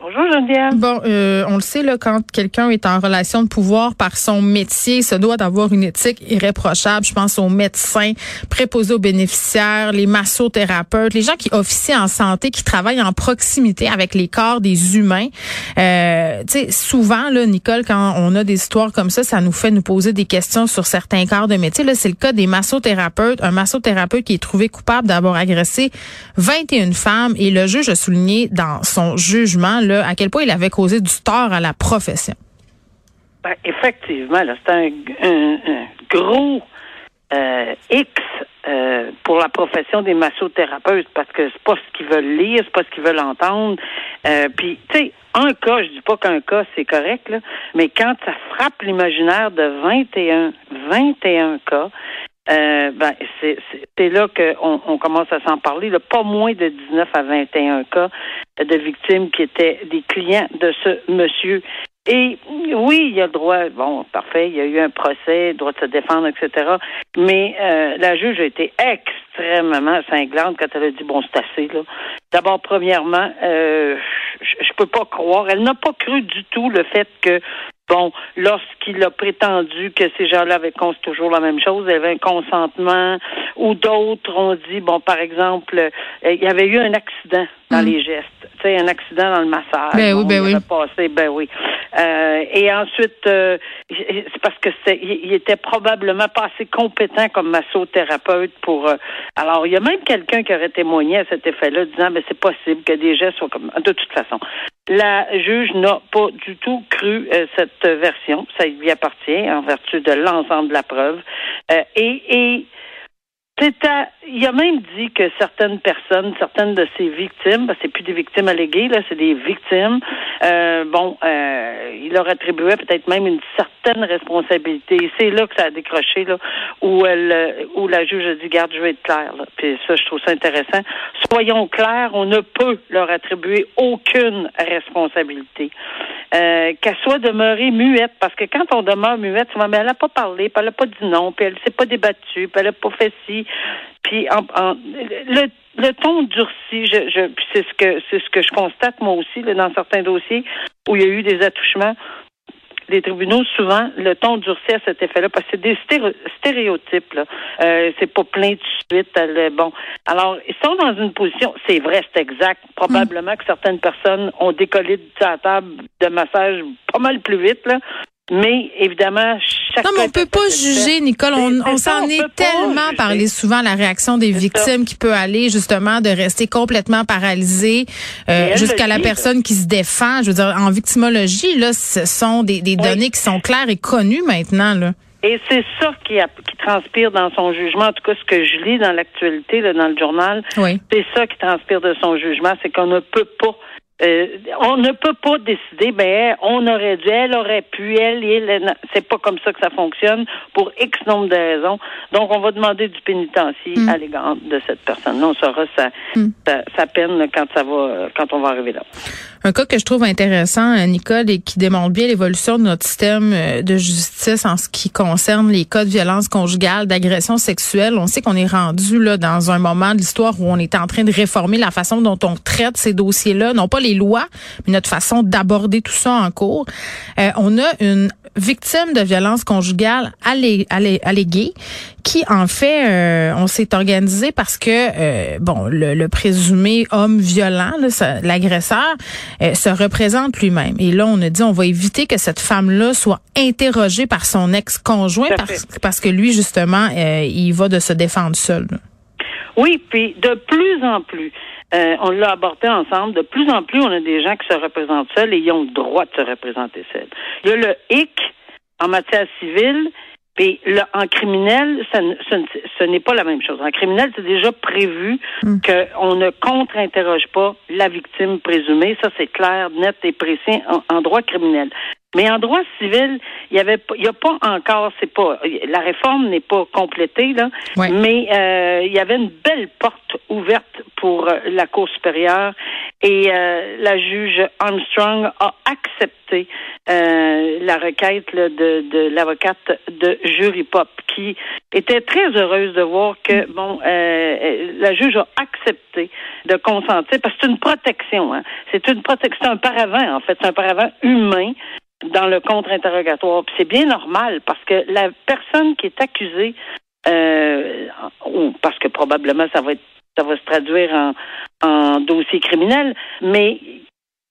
Bonjour, Geneviève. Bon, euh, on le sait, là, quand quelqu'un est en relation de pouvoir par son métier, se doit d'avoir une éthique irréprochable. Je pense aux médecins, préposés aux bénéficiaires, les massothérapeutes, les gens qui officient en santé, qui travaillent en proximité avec les corps des humains. Euh, tu sais, souvent, là, Nicole, quand on a des histoires comme ça, ça nous fait nous poser des questions sur certains corps de métier. Là, c'est le cas des massothérapeutes. Un massothérapeute qui est trouvé coupable d'avoir agressé 21 femmes et le juge a souligné dans son jugement, à quel point il avait causé du tort à la profession. Ben, effectivement, c'est un, gros euh, X euh, pour la profession des massothérapeutes parce que c'est pas ce qu'ils veulent lire, c'est pas ce qu'ils veulent entendre. Euh, Puis, tu sais, un cas, je dis pas qu'un cas c'est correct, mais quand ça frappe l'imaginaire de 21, 21 cas, euh, ben, c'est là qu'on on commence à s'en parler. Là, pas moins de 19 à 21 cas de victimes qui étaient des clients de ce monsieur. Et oui, il y a le droit, bon, parfait, il y a eu un procès, droit de se défendre, etc. Mais euh, la juge a été extrêmement cinglante quand elle a dit bon, c'est assez. Là. D'abord, premièrement, euh, je peux pas croire, elle n'a pas cru du tout le fait que Bon, lorsqu'il a prétendu que ces gens-là avaient c'est toujours la même chose, il y avait un consentement, ou d'autres ont dit, bon, par exemple, euh, il y avait eu un accident dans Mm. les gestes, tu sais, un accident dans le massage. Ben oui, ben oui. passé, ben oui. Euh, et ensuite, euh, c'est parce que c'était, il il était probablement pas assez compétent comme massothérapeute pour. euh, alors, il y a même quelqu'un qui aurait témoigné à cet effet-là, disant, mais c'est possible que des gestes soient comme. De toute façon, la juge n'a pas du tout cru euh, cette version. Ça lui appartient en vertu de l'ensemble de la preuve. Euh, et, et à- il a même dit que certaines personnes, certaines de ses victimes, ben, c'est plus des victimes alléguées, là, c'est des victimes. euh, bon, euh, il leur attribuait peut-être même une certaine responsabilité. Et C'est là que ça a décroché, là, où elle, euh, où la juge a dit, garde, je vais être claire. Là. Puis ça, je trouve ça intéressant. Soyons clairs, on ne peut leur attribuer aucune responsabilité. Euh, qu'elle soit demeurée muette, parce que quand on demeure muette, souvent, mais elle n'a pas parlé, puis elle n'a pas dit non, puis elle s'est pas débattue, puis elle n'a pas fait ci, puis le, ton durci, je, c'est ce que c'est ce que je constate moi aussi dans certains dossiers où il y a eu des attouchements. Les tribunaux, souvent, le ton durcit à cet effet-là, parce que c'est des stéro- stéréotypes. Euh, c'est pas plein de suite. elle- bon, alors ils sont dans une position. C'est vrai, c'est exact. Probablement que certaines personnes ont décollé de sa table de massage pas mal plus vite. Là. Mais évidemment, chaque Non, mais on peut pas juger, Nicole. On, on s'en est tellement parlé souvent la réaction des victimes qui peut aller justement de rester complètement paralysée euh, jusqu'à la personne qui se défend. Je veux dire, en victimologie, là, ce sont des, des Oui. données qui sont claires et connues maintenant. Là. Et c'est ça qui, a- qui transpire dans son jugement. En tout cas, ce que je lis dans l'actualité, là, dans le journal, Oui. c'est ça qui transpire de son jugement, c'est qu'on ne peut pas. Euh, on ne peut pas décider, ben, on aurait dû, elle aurait pu, elle, il, c'est pas comme ça que ça fonctionne pour X nombre de raisons. Donc, on va demander du pénitencier Mm. à l'égard de cette personne. Là, on saura sa, Mm. sa, sa peine quand ça va, quand on va arriver là. Un cas que je trouve intéressant, euh, Nicole, et qui démontre bien l'évolution de notre système euh, de justice en ce qui concerne les cas de violence conjugale, d'agression sexuelle. On sait qu'on est rendu là dans un moment de l'histoire où on est en train de réformer la façon dont on traite ces dossiers-là, non pas les lois, mais notre façon d'aborder tout ça en cours. Euh, on a une victime de violence conjugale allé- allé- alléguée qui en fait euh, on s'est organisé parce que euh, bon le, le présumé homme violent l'agresseur euh, se représente lui-même et là on a dit on va éviter que cette femme là soit interrogée par son ex-conjoint parce, parce que lui justement il va de se défendre seul. Oui, puis de plus en plus, euh, on l'a abordé ensemble, de plus en plus, on a des gens qui se représentent seuls et ils ont le droit de se représenter seuls. Il y a le hic en matière civile, puis le- en criminel, ça ce, ne- ce n'est pas la même chose. En criminel, c'est déjà prévu Mm. qu'on ne contre-interroge pas la victime présumée. Ça, c'est clair, net et précis en, en droit criminel. Mais en droit civil, il y avait, il y a pas encore, c'est pas, la réforme n'est pas complétée là, mais euh, il y avait une belle porte ouverte pour euh, la Cour supérieure et euh, la juge Armstrong a accepté la requête de, de l'avocate de Jury Pop qui était très heureuse de voir que mm. bon, la juge a accepté de consentir parce que c'est une protection, hein. c'est une protection, un paravent en fait, c'est un paravent humain dans le contre-interrogatoire. C'est bien normal parce que la personne qui est accusée, euh, ou parce que probablement ça va être ça va se traduire en, en dossier criminel, mais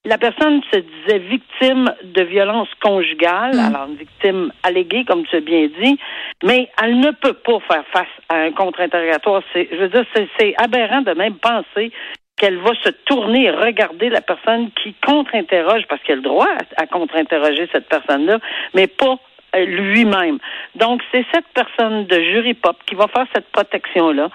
la personne se disait victime de violence conjugale, mm. alors une victime alléguée, comme tu as bien dit, mais elle ne peut pas faire face à un contre-interrogatoire. je veux dire, c'est aberrant de même penser qu'elle va se tourner et regarder la personne qui contre-interroge, parce qu'elle a le droit à, contre-interroger cette personne-là, mais pas euh, lui-même. Donc, c'est cette personne de jury pop qui va faire cette protection-là.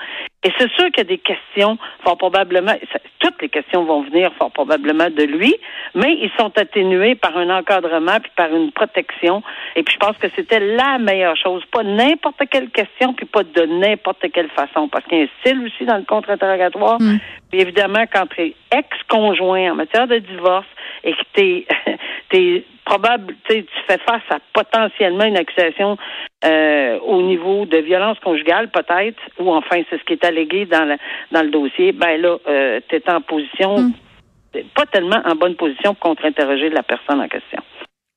Et c'est sûr qu'il y a des questions, fort probablement, toutes les questions vont venir fort probablement de lui, mais ils sont atténués par un encadrement puis par une protection. Et puis je pense que c'était la meilleure chose. Pas n'importe quelle question puis pas de n'importe quelle façon. Parce qu'il y a un style aussi dans le contre-interrogatoire. Mm. Puis évidemment, quand tu es ex-conjoint en matière de divorce et que tu es, probable, tu fais face à potentiellement une accusation euh, au niveau de violence conjugale, peut-être, ou enfin, c'est ce qui est allégué dans le, dans le dossier, ben là, euh, tu es en position, hmm. pas tellement en bonne position pour contre-interroger la personne en question.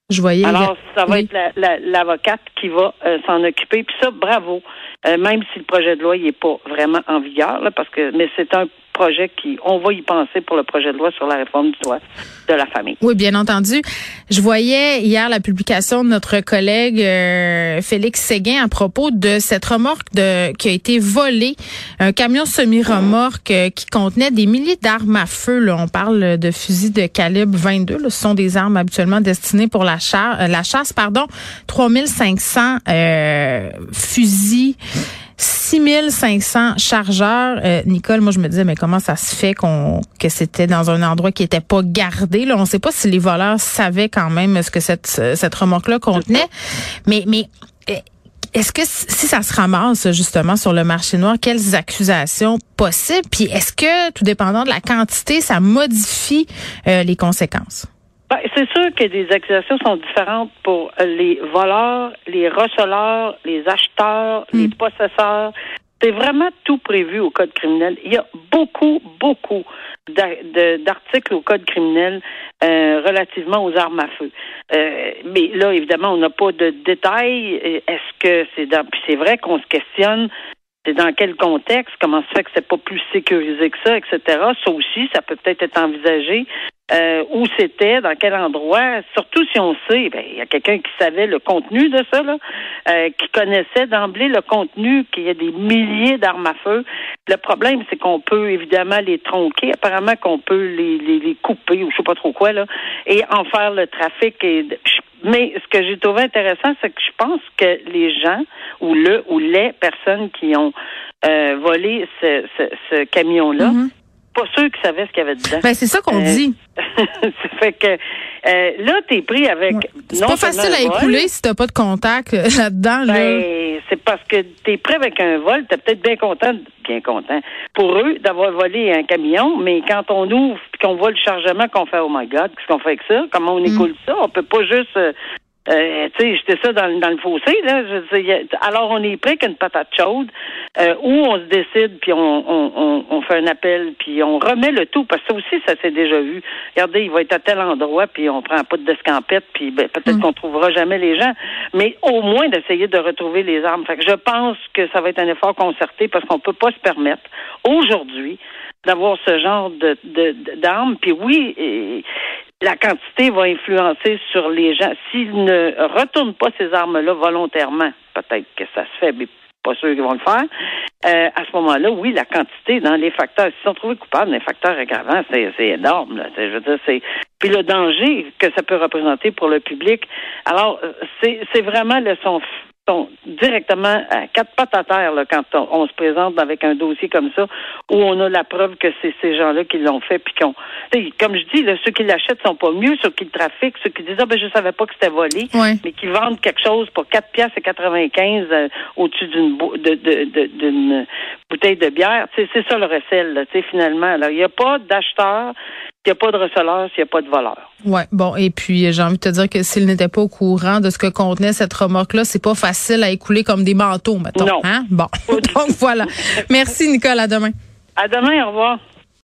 Je voyais. Alors, ça va être l'avocate qui va euh, s'en occuper. Puis ça, bravo. Euh, même si le projet de loi n'est pas vraiment en vigueur, là, parce que mais c'est un projet qui, on va y penser pour le projet de loi sur la réforme du droit de la famille. Oui, bien entendu. Je voyais hier la publication de notre collègue euh, Félix Séguin à propos de cette remorque de, qui a été volée, un camion semi-remorque euh, qui contenait des milliers d'armes à feu. Là. On parle de fusils de calibre 22. Là. Ce sont des armes habituellement destinées pour la, chasse, euh, la chasse. Pardon, 3500 euh, fusils. 6500 chargeurs. Euh, Nicole, moi je me disais mais comment ça se fait qu'on que c'était dans un endroit qui était pas gardé là, on sait pas si les voleurs savaient quand même ce que cette cette remorque là contenait. Mais eh, est-ce que si ça se ramasse justement sur le marché noir, quelles accusations possibles? Puis est-ce que tout dépendant de la quantité, ça modifie euh, les conséquences? Ben, c'est sûr que les accusations sont différentes pour les voleurs, les receleurs, les acheteurs, les hmm. possesseurs. C'est vraiment tout prévu au code criminel. Il y a beaucoup, beaucoup d'articles au code criminel euh, relativement aux armes à feu. Euh, mais là, évidemment, on n'a pas de détails. Est-ce que c'est dans... Puis c'est vrai qu'on se questionne c'est dans quel contexte, comment ça fait que c'est pas plus sécurisé que ça, etc. Ça aussi, ça peut peut-être être envisagé. Euh, où c'était, dans quel endroit, surtout si on sait, ben, il y a quelqu'un qui savait le contenu de ça, là, euh, qui connaissait d'emblée le contenu, qu'il y a des milliers d'armes à feu. Le problème, c'est qu'on peut évidemment les tronquer, apparemment qu'on peut les, les, les, couper ou je sais pas trop quoi, là, et en faire le trafic. Et, mais ce que j'ai trouvé intéressant, c'est que je pense que les gens ou le ou les personnes qui ont euh, volé ce, ce, ce camion-là, mm-hmm pas sûr qu'ils savaient ce qu'il y avait dedans. Ben, c'est ça qu'on euh, dit. ça fait que euh, là, t'es pris avec. C'est pas facile à écouler si t'as pas de contact là-dedans. Ben, c'est parce que t'es prêt avec un vol, t'es peut-être bien content, bien content pour eux d'avoir volé un camion, mais quand on ouvre et qu'on voit le chargement qu'on fait, oh my God, qu'est-ce qu'on fait avec ça? Comment on mm. écoule ça? On peut pas juste euh, tu sais, j'étais ça dans, dans le fossé, là. Je, alors, on est prêt qu'une patate chaude, euh, où on se décide, puis on, on, on, fait un appel, puis on remet le tout, parce que ça aussi, ça s'est déjà vu. Regardez, il va être à tel endroit, puis on prend un pot d'escampette, puis ben, peut-être mm. qu'on trouvera jamais les gens, mais au moins d'essayer de retrouver les armes. Fait que je pense que ça va être un effort concerté, parce qu'on peut pas se permettre, aujourd'hui, d'avoir ce genre de d'armes. De, puis oui, la quantité va influencer sur les gens. S'ils ne retournent pas ces armes-là volontairement, peut-être que ça se fait, mais pas sûr qu'ils vont le faire. Euh, à ce moment-là, oui, la quantité dans les facteurs, s'ils sont trouvés coupables des facteurs aggravants, c'est, énorme. Je veux dire, c'est puis le danger que ça peut représenter pour le public. Alors, c'est, c'est vraiment le son sont directement à quatre pattes à terre là, quand on, se présente avec un dossier comme ça, où on a la preuve que c'est ces gens-là qui l'ont fait, puis qu'on, comme je dis, là, ceux qui l'achètent sont pas mieux, ceux qui le trafiquent, ceux qui disent ah ben je savais pas que c'était volé, mais qui vendent quelque chose pour quatre pièces et 95 euh, au-dessus d'une de, d'une bouteille de bière, c'est ça le recel, finalement. Alors il n'y a pas d'acheteur s'il n'y a pas de receleur, s'il n'y a pas de voleur. Oui, bon, et puis j'ai envie de te dire que s'il n'était pas au courant de ce que contenait cette remorque-là, c'est pas facile à écouler comme des manteaux, mettons. Non. Hein? Bon. Donc voilà. Merci, Nicole. À demain. À demain, au revoir.